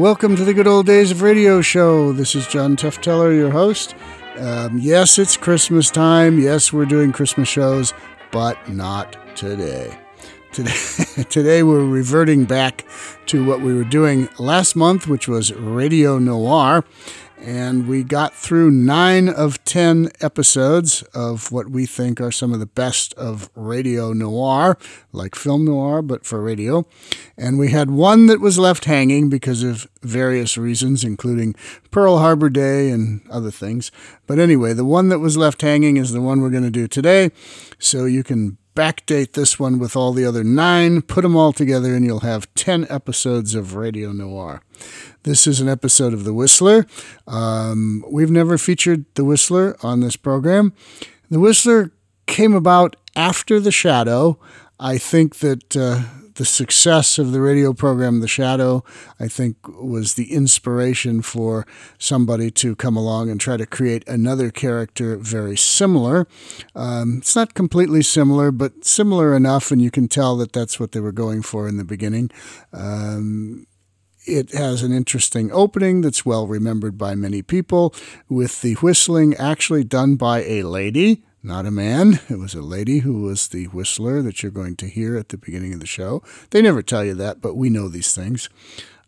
Welcome to the Good Old Days of Radio Show. This is John Tefteller, your host. Um, yes, it's Christmas time. Yes, we're doing Christmas shows, but not today. Today, today we're reverting back to what we were doing last month, which was Radio Noir and we got through nine of ten episodes of what we think are some of the best of radio noir, like film noir, but for radio. And we had one that was left hanging because of various reasons, including Pearl Harbor Day and other things. But anyway, the one that was left hanging is the one we're going to do today. So you can backdate this one with all the other nine, put them all together, and you'll have 10 episodes of Radio Noir. This is an episode of The Whistler. Um, we've never featured The Whistler on this program. The Whistler came about after The Shadow. I think that uh, the success of the radio program The Shadow, I think, was the inspiration for somebody to come along and try to create another character very similar. Um, it's not completely similar, but similar enough, and you can tell that that's what they were going for in the beginning. Um, it has an interesting opening that's well remembered by many people, with the whistling actually done by a lady, not a man. It was a lady who was the whistler that you're going to hear at the beginning of the show. They never tell you that, but we know these things.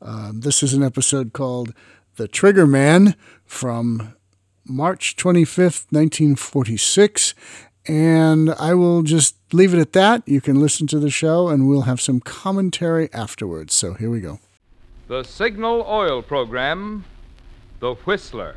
Um, this is an episode called The Trigger Man from March 25th, 1946. And I will just leave it at that. You can listen to the show, and we'll have some commentary afterwards. So here we go. The Signal Oil Program, The Whistler.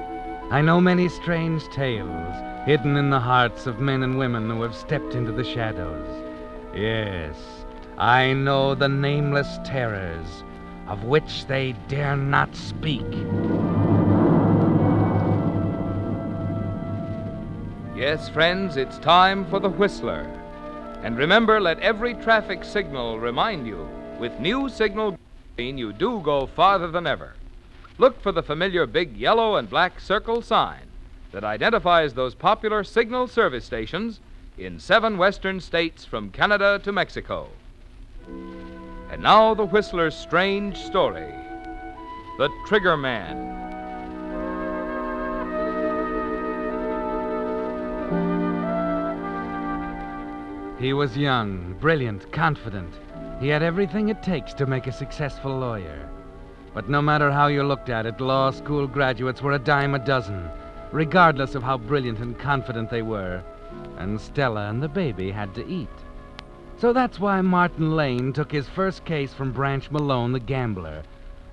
I know many strange tales hidden in the hearts of men and women who have stepped into the shadows. Yes, I know the nameless terrors of which they dare not speak. Yes, friends, it's time for the Whistler. And remember, let every traffic signal remind you with new signal you do go farther than ever. Look for the familiar big yellow and black circle sign that identifies those popular signal service stations in seven western states from Canada to Mexico. And now the Whistler's strange story The Trigger Man. He was young, brilliant, confident. He had everything it takes to make a successful lawyer. But no matter how you looked at it, law school graduates were a dime a dozen, regardless of how brilliant and confident they were. And Stella and the baby had to eat. So that's why Martin Lane took his first case from Branch Malone, the gambler,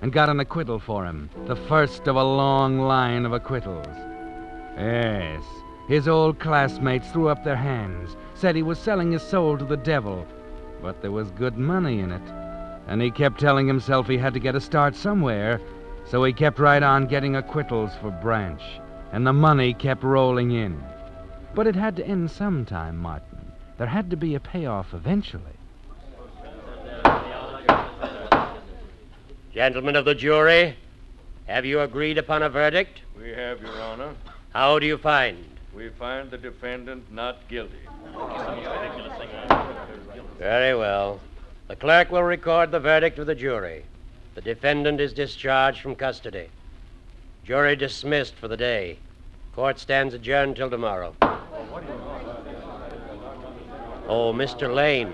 and got an acquittal for him, the first of a long line of acquittals. Yes, his old classmates threw up their hands, said he was selling his soul to the devil, but there was good money in it. And he kept telling himself he had to get a start somewhere, so he kept right on getting acquittals for Branch, and the money kept rolling in. But it had to end sometime, Martin. There had to be a payoff eventually. Gentlemen of the jury, have you agreed upon a verdict? We have, Your Honor. How do you find? We find the defendant not guilty. Very well. The clerk will record the verdict of the jury. The defendant is discharged from custody. Jury dismissed for the day. Court stands adjourned till tomorrow. Oh, Mr. Lane.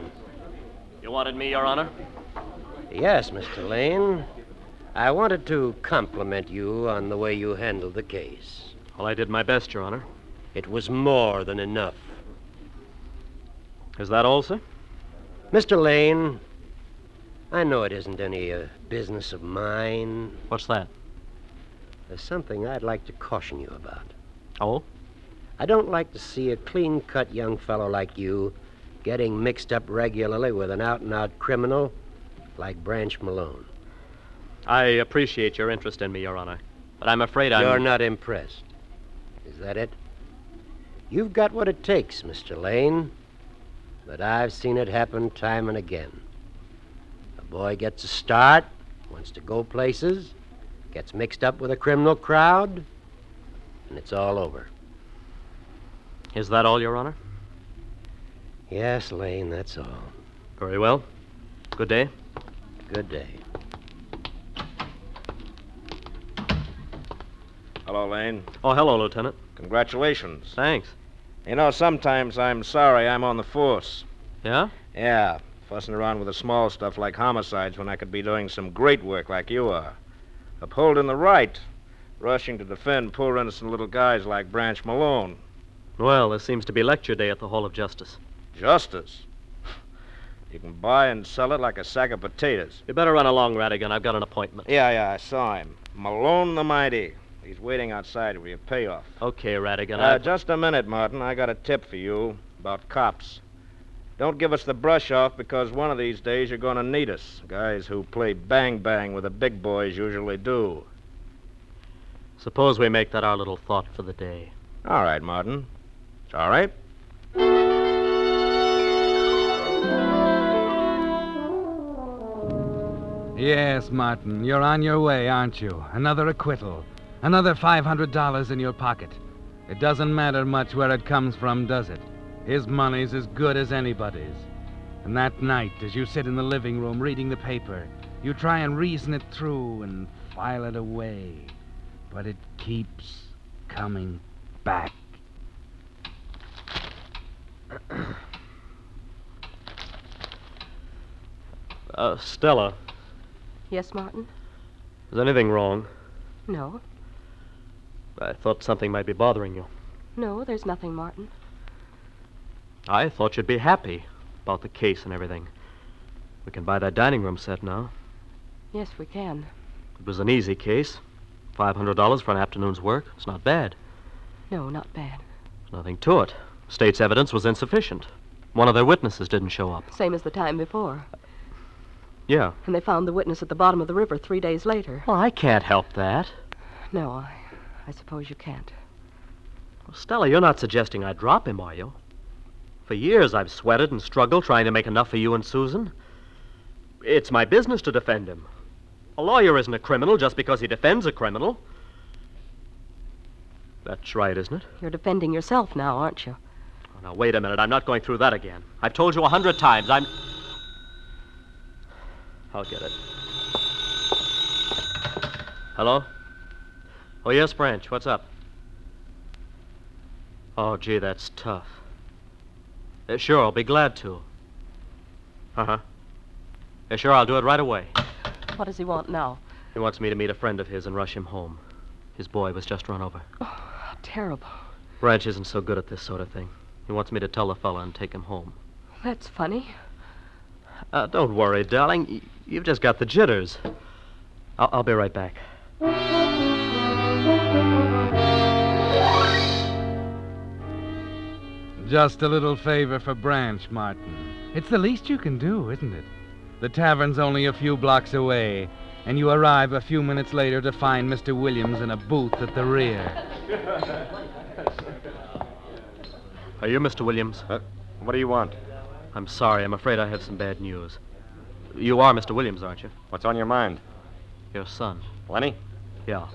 You wanted me, Your Honor? Yes, Mr. Lane. I wanted to compliment you on the way you handled the case. Well, I did my best, Your Honor. It was more than enough. Is that all, sir? Mr. Lane, I know it isn't any uh, business of mine. What's that? There's something I'd like to caution you about. Oh? I don't like to see a clean cut young fellow like you getting mixed up regularly with an out and out criminal like Branch Malone. I appreciate your interest in me, Your Honor. But I'm afraid I'm. You're not impressed. Is that it? You've got what it takes, Mr. Lane. But I've seen it happen time and again. A boy gets a start, wants to go places, gets mixed up with a criminal crowd, and it's all over. Is that all, Your Honor? Yes, Lane, that's all. Very well. Good day. Good day. Hello, Lane. Oh, hello, Lieutenant. Congratulations. Thanks. You know, sometimes I'm sorry I'm on the force. Yeah? Yeah, fussing around with the small stuff like homicides when I could be doing some great work like you are. Upholding the right, rushing to defend poor innocent little guys like Branch Malone. Well, this seems to be lecture day at the Hall of Justice. Justice. You can buy and sell it like a sack of potatoes. You better run along, Radigan. I've got an appointment. Yeah, yeah, I saw him. Malone the Mighty. He's waiting outside for your payoff. Okay, Radigan. Uh, I... just a minute, Martin. I got a tip for you about cops. Don't give us the brush off because one of these days you're going to need us. Guys who play bang bang with the big boys usually do. Suppose we make that our little thought for the day. All right, Martin. It's all right. Yes, Martin, you're on your way, aren't you? Another acquittal. Another $500 in your pocket. It doesn't matter much where it comes from, does it? His money's as good as anybody's. And that night, as you sit in the living room reading the paper, you try and reason it through and file it away. But it keeps coming back. Uh, Stella, Yes, Martin? is anything wrong? No. I thought something might be bothering you. No, there's nothing, Martin. I thought you'd be happy about the case and everything. We can buy that dining room set now. Yes, we can. It was an easy case. $500 for an afternoon's work. It's not bad. No, not bad. There's nothing to it. State's evidence was insufficient. One of their witnesses didn't show up. Same as the time before. Yeah. And they found the witness at the bottom of the river three days later. Well, I can't help that. No, I, I suppose you can't. Well, Stella, you're not suggesting I drop him, are you? For years I've sweated and struggled trying to make enough for you and Susan. It's my business to defend him. A lawyer isn't a criminal just because he defends a criminal. That's right, isn't it? You're defending yourself now, aren't you? Oh, now, wait a minute. I'm not going through that again. I've told you a hundred times. I'm. I'll get it. Hello? Oh, yes, Branch. What's up? Oh, gee, that's tough. Uh, sure, I'll be glad to. Uh huh. Yeah, sure, I'll do it right away. What does he want now? He wants me to meet a friend of his and rush him home. His boy was just run over. How terrible. Branch isn't so good at this sort of thing. He wants me to tell the fella and take him home. That's funny. Uh, don't worry, darling. Y- You've just got the jitters. I'll, I'll be right back. Just a little favor for Branch, Martin. It's the least you can do, isn't it? The tavern's only a few blocks away, and you arrive a few minutes later to find Mr. Williams in a booth at the rear. Are you Mr. Williams? Uh, what do you want? I'm sorry. I'm afraid I have some bad news. You are Mr. Williams, aren't you? What's on your mind? Your son. Lenny? Yeah.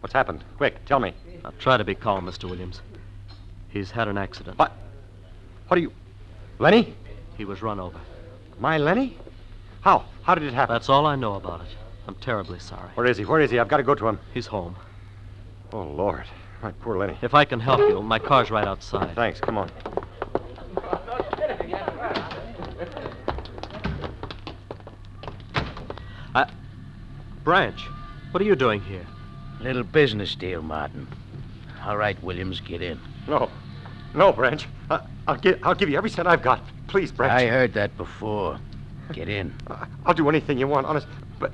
What's happened? Quick, tell me. I'll try to be calm, Mr. Williams. He's had an accident. What? What are you. Lenny? He was run over. My Lenny? How? How did it happen? That's all I know about it. I'm terribly sorry. Where is he? Where is he? I've got to go to him. He's home. Oh, Lord. My poor Lenny. If I can help you, my car's right outside. Thanks. Come on. Uh, Branch, what are you doing here? Little business deal, Martin. All right, Williams, get in. No. No, Branch. I, I'll, give, I'll give you every cent I've got. Please, Branch. I heard that before. Get in. I- I'll do anything you want, honest. But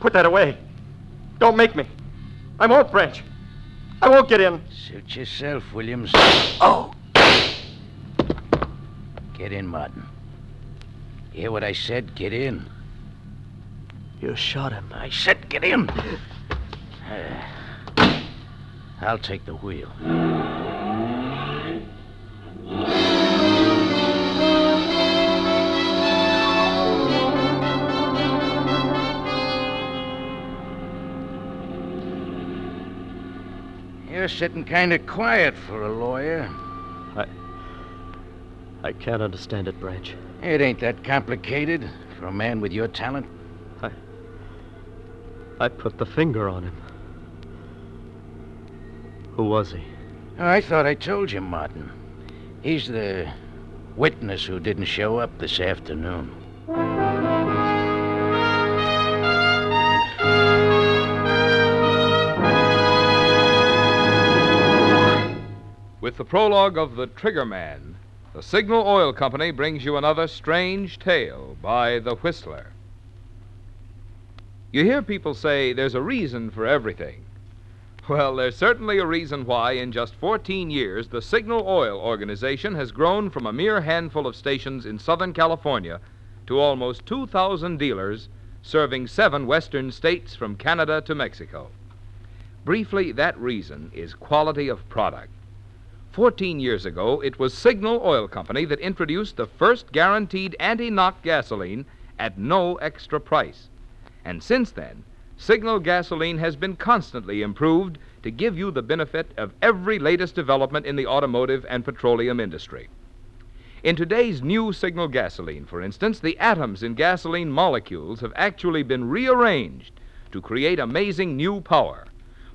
put that away. Don't make me. I won't, Branch. I won't get in. Suit yourself, Williams. Oh! Get in, Martin. You hear what I said? Get in. You shot him. I said get in. Uh, I'll take the wheel. Sitting kind of quiet for a lawyer. I. I can't understand it, Branch. It ain't that complicated for a man with your talent. I. I put the finger on him. Who was he? Oh, I thought I told you, Martin. He's the witness who didn't show up this afternoon. With the prologue of The Trigger Man, the Signal Oil Company brings you another strange tale by The Whistler. You hear people say there's a reason for everything. Well, there's certainly a reason why, in just 14 years, the Signal Oil Organization has grown from a mere handful of stations in Southern California to almost 2,000 dealers serving seven western states from Canada to Mexico. Briefly, that reason is quality of product. Fourteen years ago, it was Signal Oil Company that introduced the first guaranteed anti knock gasoline at no extra price. And since then, Signal gasoline has been constantly improved to give you the benefit of every latest development in the automotive and petroleum industry. In today's new Signal gasoline, for instance, the atoms in gasoline molecules have actually been rearranged to create amazing new power.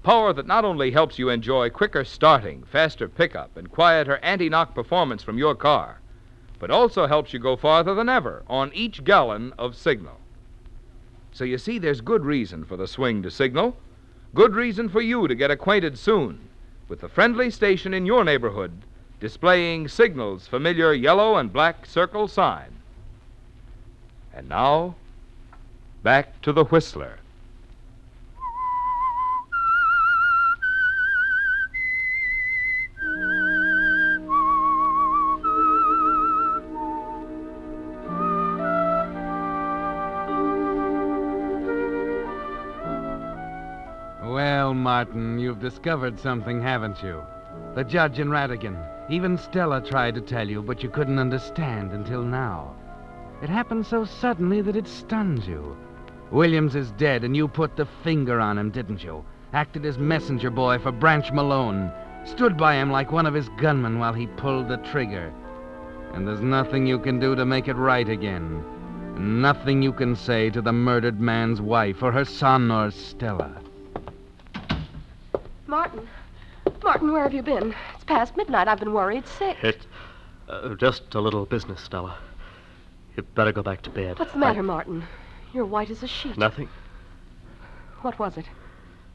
Power that not only helps you enjoy quicker starting, faster pickup, and quieter anti knock performance from your car, but also helps you go farther than ever on each gallon of signal. So you see, there's good reason for the swing to signal. Good reason for you to get acquainted soon with the friendly station in your neighborhood displaying Signal's familiar yellow and black circle sign. And now, back to the Whistler. Martin, you've discovered something, haven't you? The judge in Radigan. Even Stella tried to tell you, but you couldn't understand until now. It happened so suddenly that it stuns you. Williams is dead, and you put the finger on him, didn't you? Acted as messenger boy for Branch Malone. Stood by him like one of his gunmen while he pulled the trigger. And there's nothing you can do to make it right again. Nothing you can say to the murdered man's wife or her son or Stella. Martin. Martin, where have you been? It's past midnight. I've been worried sick. It's uh, just a little business, Stella. You'd better go back to bed. What's the matter, Martin? You're white as a sheet. Nothing. What was it?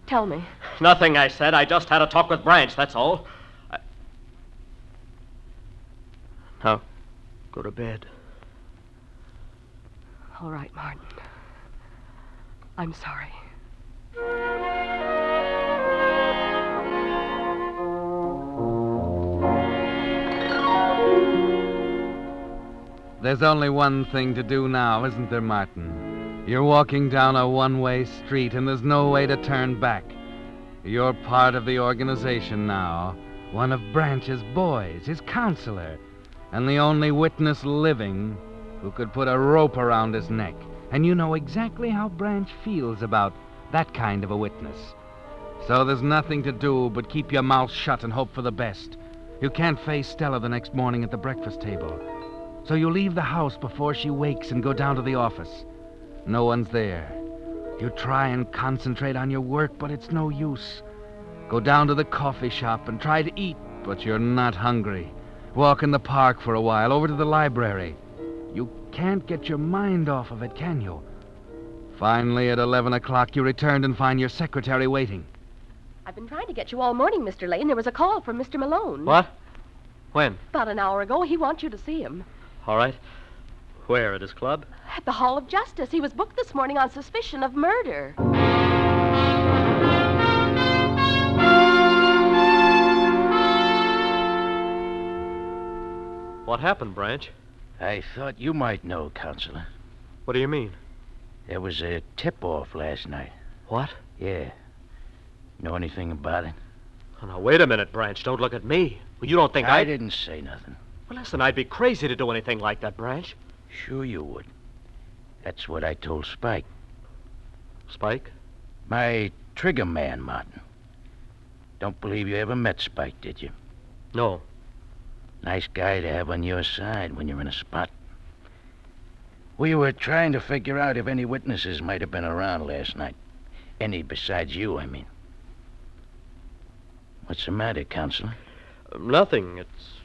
Tell me. Nothing, I said. I just had a talk with Branch, that's all. I... Now, go to bed. All right, Martin. I'm sorry. There's only one thing to do now, isn't there, Martin? You're walking down a one way street, and there's no way to turn back. You're part of the organization now, one of Branch's boys, his counselor, and the only witness living who could put a rope around his neck. And you know exactly how Branch feels about that kind of a witness. So there's nothing to do but keep your mouth shut and hope for the best. You can't face Stella the next morning at the breakfast table. So you leave the house before she wakes and go down to the office. No one's there. You try and concentrate on your work, but it's no use. Go down to the coffee shop and try to eat, but you're not hungry. Walk in the park for a while, over to the library. You can't get your mind off of it, can you? Finally, at 11 o'clock, you returned and find your secretary waiting. I've been trying to get you all morning, Mr. Lane. There was a call from Mr. Malone. What? When? About an hour ago. He wants you to see him. All right. Where? At his club? At the Hall of Justice. He was booked this morning on suspicion of murder. What happened, Branch? I thought you might know, Counselor. What do you mean? There was a tip off last night. What? Yeah. Know anything about it? Oh, now, wait a minute, Branch. Don't look at me. Well, you don't think I. I didn't say nothing. Well, listen, I'd be crazy to do anything like that, Branch. Sure you would. That's what I told Spike. Spike? My trigger man, Martin. Don't believe you ever met Spike, did you? No. Nice guy to have on your side when you're in a spot. We were trying to figure out if any witnesses might have been around last night. Any besides you, I mean. What's the matter, Counselor? Uh, nothing. It's.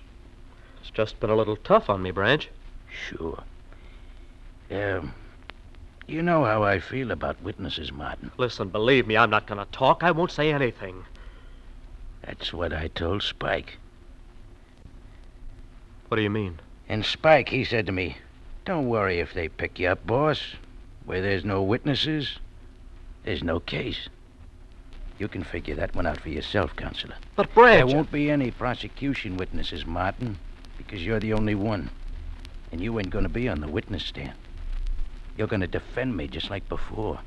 It's just been a little tough on me, Branch. Sure. Um, you know how I feel about witnesses, Martin. Listen, believe me, I'm not going to talk. I won't say anything. That's what I told Spike. What do you mean? And Spike, he said to me, Don't worry if they pick you up, boss. Where there's no witnesses, there's no case. You can figure that one out for yourself, Counselor. But, Branch. There won't be any prosecution witnesses, Martin, because you're the only one. And you ain't gonna be on the witness stand. You're gonna defend me just like before.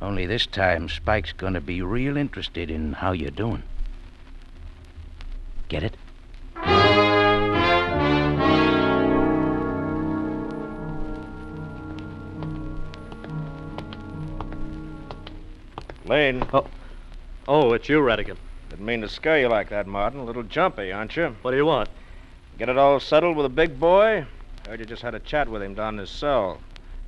Only this time, Spike's gonna be real interested in how you're doing. Get it? Lane. Oh. Oh, it's you, Radigan. Didn't mean to scare you like that, Martin. A little jumpy, aren't you? What do you want? Get it all settled with a big boy? Heard you just had a chat with him down in his cell.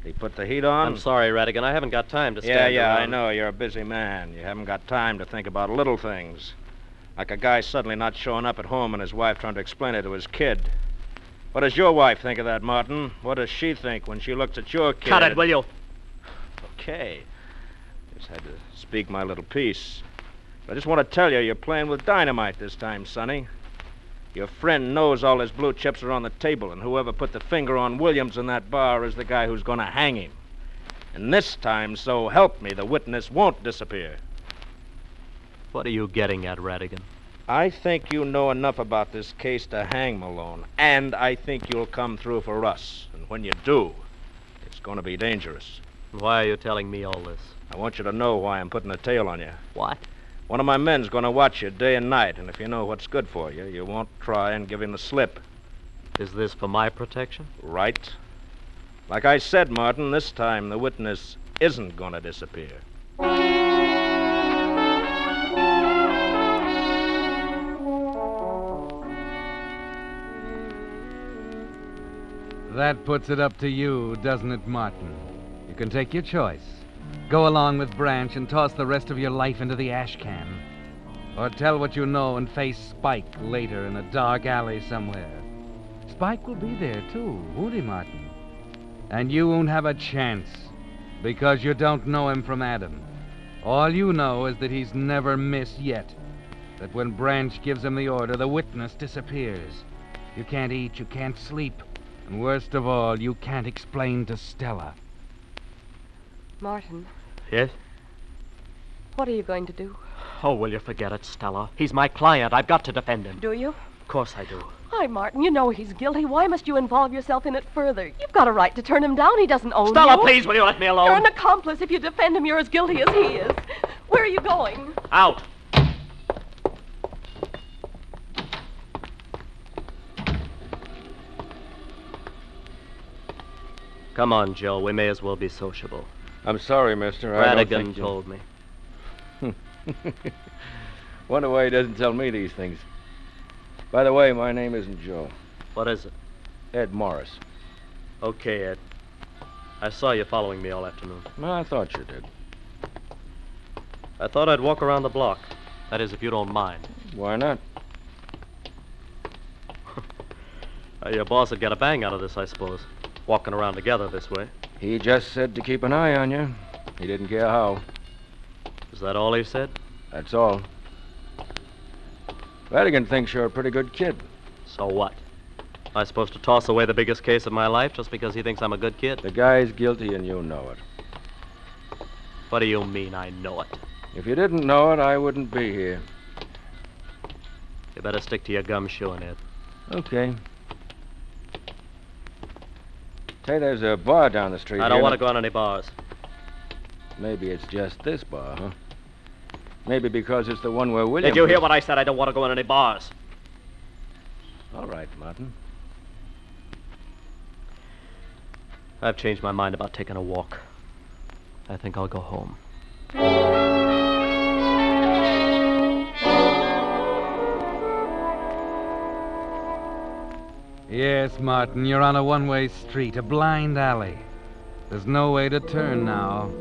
Did he put the heat on? I'm sorry, Radigan. I haven't got time to stand Yeah, yeah, I know. You're a busy man. You haven't got time to think about little things. Like a guy suddenly not showing up at home and his wife trying to explain it to his kid. What does your wife think of that, Martin? What does she think when she looks at your kid? Cut it, will you? Okay. Just had to speak my little piece. But I just want to tell you, you're playing with dynamite this time, Sonny. Your friend knows all his blue chips are on the table, and whoever put the finger on Williams in that bar is the guy who's going to hang him. And this time, so help me, the witness won't disappear. What are you getting at, Radigan? I think you know enough about this case to hang Malone, and I think you'll come through for us. And when you do, it's going to be dangerous. Why are you telling me all this? I want you to know why I'm putting a tail on you. What? One of my men's going to watch you day and night, and if you know what's good for you, you won't try and give him the slip. Is this for my protection? Right. Like I said, Martin, this time the witness isn't going to disappear. That puts it up to you, doesn't it, Martin? You can take your choice. Go along with Branch and toss the rest of your life into the ash can. Or tell what you know and face Spike later in a dark alley somewhere. Spike will be there, too, he, Martin? And you won't have a chance because you don't know him from Adam. All you know is that he's never missed yet. That when Branch gives him the order, the witness disappears. You can't eat, you can't sleep. And worst of all, you can't explain to Stella. Martin, Yes? what are you going to do? Oh, will you forget it, Stella? He's my client. I've got to defend him. Do you? Of course I do. Why, Martin, you know he's guilty. Why must you involve yourself in it further? You've got a right to turn him down. He doesn't own Stella, you. Stella, please, will you let me alone? You're an accomplice. If you defend him, you're as guilty as he is. Where are you going? Out. Come on, Joe. We may as well be sociable. I'm sorry, mister. Radigan told me. Wonder why he doesn't tell me these things. By the way, my name isn't Joe. What is it? Ed Morris. Okay, Ed. I saw you following me all afternoon. Well, I thought you did. I thought I'd walk around the block. That is, if you don't mind. Why not? Your boss would get a bang out of this, I suppose. Walking around together this way. He just said to keep an eye on you. He didn't care how. Is that all he said? That's all. Radigan thinks you're a pretty good kid. So what? Am I supposed to toss away the biggest case of my life just because he thinks I'm a good kid? The guy's guilty and you know it. What do you mean I know it? If you didn't know it, I wouldn't be here. You better stick to your gumshoeing, Ed. Okay. Say, there's a bar down the street. I don't want to go on any bars. Maybe it's just this bar, huh? Maybe because it's the one where William. Did you hear what I said? I don't want to go on any bars. All right, Martin. I've changed my mind about taking a walk. I think I'll go home. Yes, Martin, you're on a one way street, a blind alley. There's no way to turn now,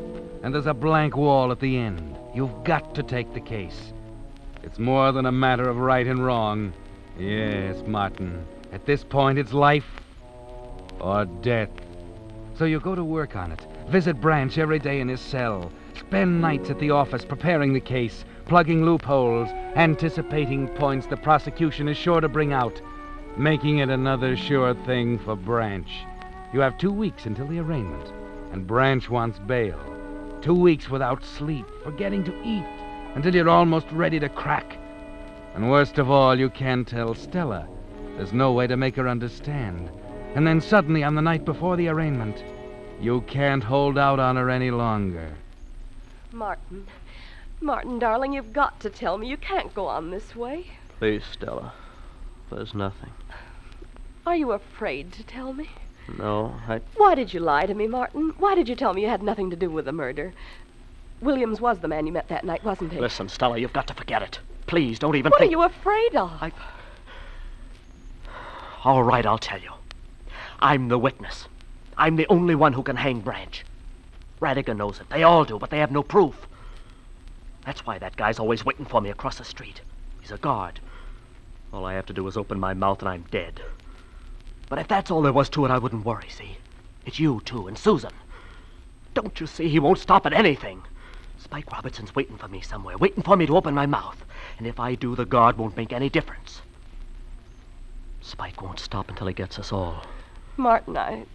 and there's a blank wall at the end. You've got to take the case. It's more than a matter of right and wrong. Yes, Martin. At this point, it's life or death. So you go to work on it. Visit Branch every day in his cell. Spend nights at the office preparing the case, plugging loopholes, anticipating points the prosecution is sure to bring out, making it another sure thing for Branch. You have two weeks until the arraignment, and Branch wants bail. Two weeks without sleep, forgetting to eat, until you're almost ready to crack. And worst of all, you can't tell Stella. There's no way to make her understand. And then suddenly, on the night before the arraignment, you can't hold out on her any longer. Martin. Martin, darling, you've got to tell me. You can't go on this way. Please, Stella. There's nothing. Are you afraid to tell me? No, I. Why did you lie to me, Martin? Why did you tell me you had nothing to do with the murder? Williams was the man you met that night, wasn't he? Listen, Stella, you've got to forget it. Please, don't even what think. are you afraid of? I... All right, I'll tell you. I'm the witness. I'm the only one who can hang Branch. Radigan knows it. They all do, but they have no proof. That's why that guy's always waiting for me across the street. He's a guard. All I have to do is open my mouth and I'm dead. But if that's all there was to it, I wouldn't worry, see? It's you, too, and Susan. Don't you see? He won't stop at anything. Spike Robertson's waiting for me somewhere, waiting for me to open my mouth. And if I do, the guard won't make any difference. Spike won't stop until he gets us all. Martin, I.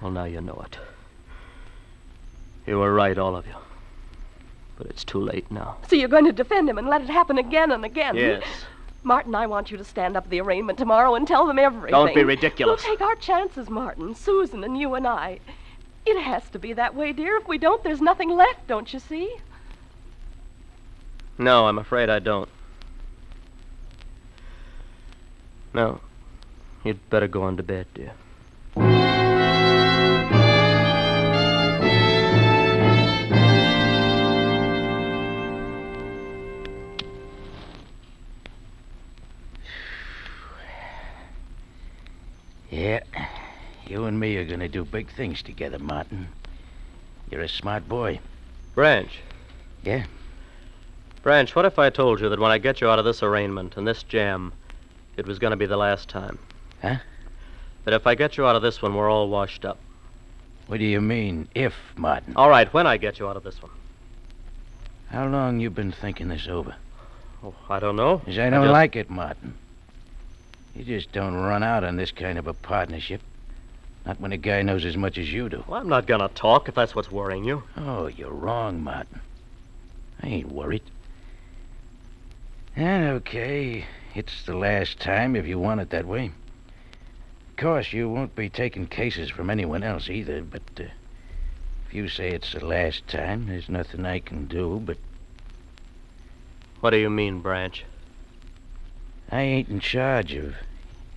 Well, now you know it. You were right, all of you. But it's too late now. So you're going to defend him and let it happen again and again? Yes. Martin, I want you to stand up at the arraignment tomorrow and tell them everything. Don't be ridiculous. We'll take our chances, Martin. Susan and you and I. It has to be that way, dear. If we don't, there's nothing left, don't you see? No, I'm afraid I don't. No. You'd better go on to bed, dear. And me are gonna do big things together, Martin. You're a smart boy. Branch. Yeah? Branch, what if I told you that when I get you out of this arraignment and this jam, it was going to be the last time? Huh? That if I get you out of this one, we're all washed up. What do you mean, if, Martin? All right, when I get you out of this one. How long you been thinking this over? Oh, I don't know. 'Cause I don't just- like it, Martin. You just don't run out on this kind of a partnership. Not when a guy knows as much as you do. Well, I'm not going to talk if that's what's worrying you. Oh, you're wrong, Martin. I ain't worried. And okay, it's the last time if you want it that way. Of course, you won't be taking cases from anyone else either, but uh, if you say it's the last time, there's nothing I can do but. What do you mean, Branch? I ain't in charge of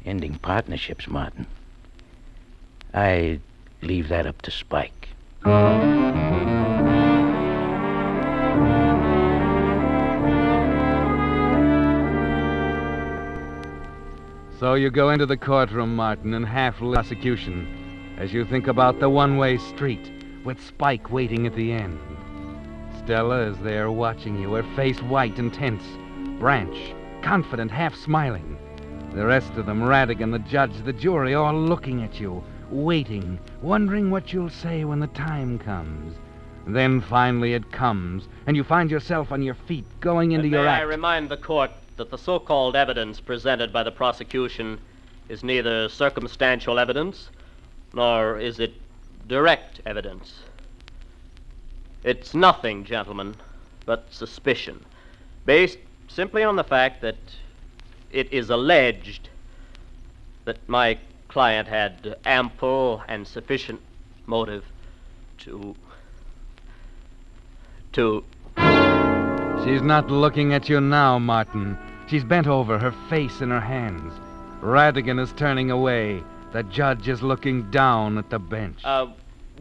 ending partnerships, Martin. I leave that up to Spike. So you go into the courtroom, Martin, and half prosecution as you think about the one way street with Spike waiting at the end. Stella is there watching you, her face white and tense. Branch, confident, half smiling. The rest of them, Radigan, the judge, the jury, all looking at you, waiting, wondering what you'll say when the time comes. Then finally it comes, and you find yourself on your feet, going into May your I remind the court that the so-called evidence presented by the prosecution is neither circumstantial evidence, nor is it direct evidence. It's nothing, gentlemen, but suspicion, based simply on the fact that it is alleged that my client had ample and sufficient motive to. to. She's not looking at you now, Martin. She's bent over, her face in her hands. Radigan is turning away. The judge is looking down at the bench. Uh,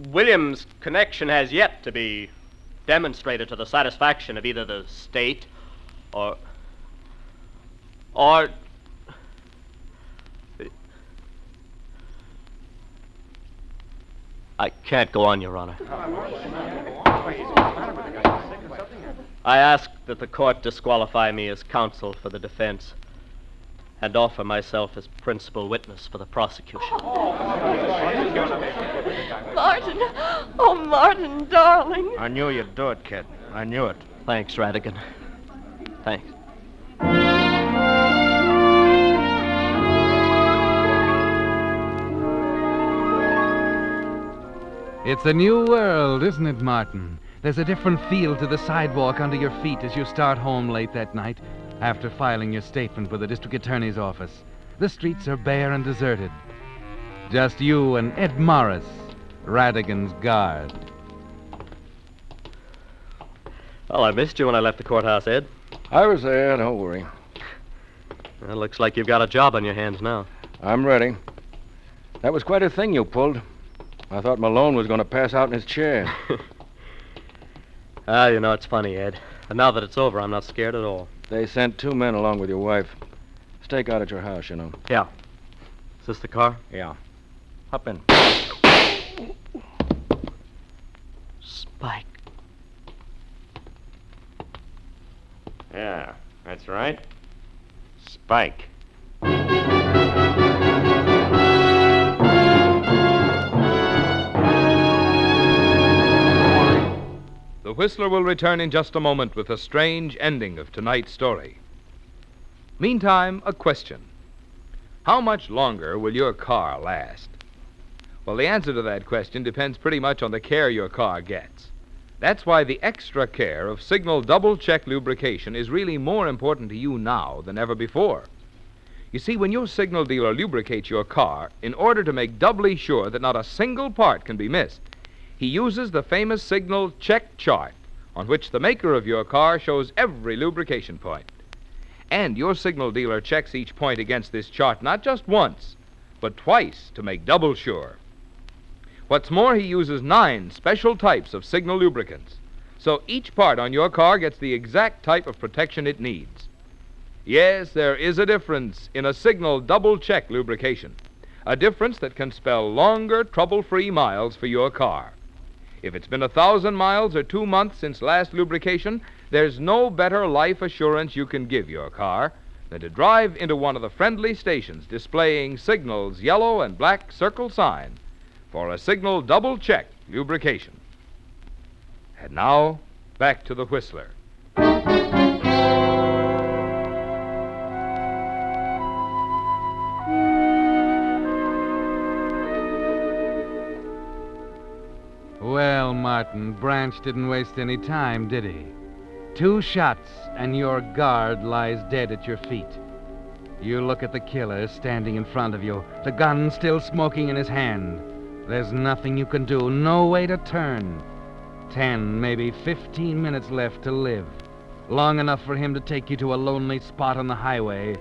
William's connection has yet to be demonstrated to the satisfaction of either the state or. or. I can't go on, Your Honor. I ask that the court disqualify me as counsel for the defense and offer myself as principal witness for the prosecution. Martin. Oh, Martin, darling. I knew you'd do it, kid. I knew it. Thanks, Radigan. Thanks. It's a new world, isn't it, Martin? There's a different feel to the sidewalk under your feet as you start home late that night after filing your statement with the district attorney's office. The streets are bare and deserted. Just you and Ed Morris, Radigan's guard. Well, I missed you when I left the courthouse, Ed. I was there, don't worry. It looks like you've got a job on your hands now. I'm ready. That was quite a thing you pulled. I thought Malone was going to pass out in his chair. Ah, you know, it's funny, Ed. And now that it's over, I'm not scared at all. They sent two men along with your wife. Stake out at your house, you know. Yeah. Is this the car? Yeah. Hop in. Spike. Yeah, that's right. Spike. The Whistler will return in just a moment with a strange ending of tonight's story. Meantime, a question How much longer will your car last? Well, the answer to that question depends pretty much on the care your car gets. That's why the extra care of Signal Double Check Lubrication is really more important to you now than ever before. You see, when your signal dealer lubricates your car, in order to make doubly sure that not a single part can be missed, he uses the famous signal check chart on which the maker of your car shows every lubrication point. And your signal dealer checks each point against this chart not just once, but twice to make double sure. What's more, he uses nine special types of signal lubricants, so each part on your car gets the exact type of protection it needs. Yes, there is a difference in a signal double check lubrication, a difference that can spell longer, trouble free miles for your car. If it's been a thousand miles or two months since last lubrication, there's no better life assurance you can give your car than to drive into one of the friendly stations displaying Signal's yellow and black circle sign for a Signal double check lubrication. And now, back to the Whistler. Martin, Branch didn't waste any time, did he? Two shots, and your guard lies dead at your feet. You look at the killer standing in front of you, the gun still smoking in his hand. There's nothing you can do, no way to turn. Ten, maybe fifteen minutes left to live. Long enough for him to take you to a lonely spot on the highway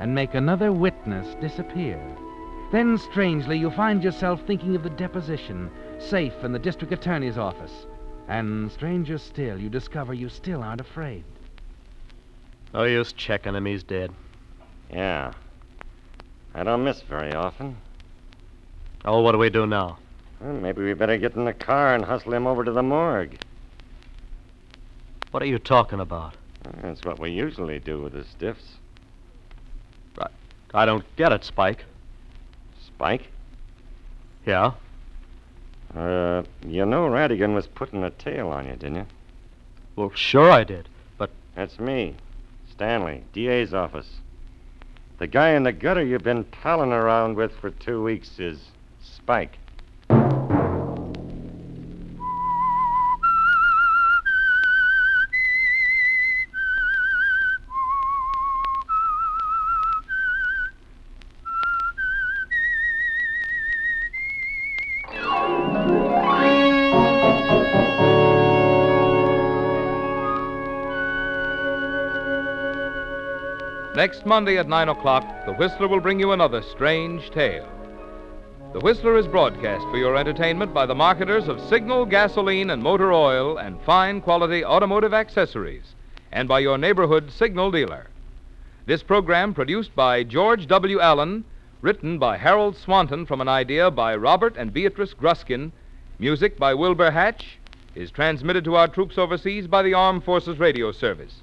and make another witness disappear. Then, strangely, you find yourself thinking of the deposition, safe in the district attorney's office. And, stranger still, you discover you still aren't afraid. No use checking him. He's dead. Yeah. I don't miss very often. Oh, what do we do now? Well, maybe we better get in the car and hustle him over to the morgue. What are you talking about? That's what we usually do with the stiffs. I don't get it, Spike. Spike? Yeah? Uh, you know Radigan was putting a tail on you, didn't you? Well, sure I did. But That's me, Stanley, DA's office. The guy in the gutter you've been palling around with for two weeks is Spike. Next Monday at 9 o'clock, The Whistler will bring you another strange tale. The Whistler is broadcast for your entertainment by the marketers of Signal gasoline and motor oil and fine quality automotive accessories, and by your neighborhood Signal dealer. This program, produced by George W. Allen, written by Harold Swanton from an idea by Robert and Beatrice Gruskin, music by Wilbur Hatch, is transmitted to our troops overseas by the Armed Forces Radio Service.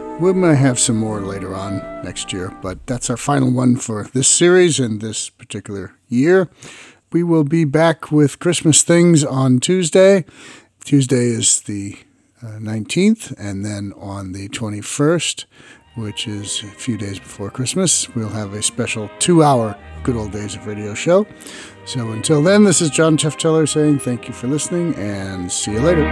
We may have some more later on next year, but that's our final one for this series and this particular year. We will be back with Christmas things on Tuesday. Tuesday is the uh, 19th, and then on the 21st, which is a few days before Christmas, we'll have a special two hour Good Old Days of Radio show. So until then, this is John Tefteller saying thank you for listening and see you later.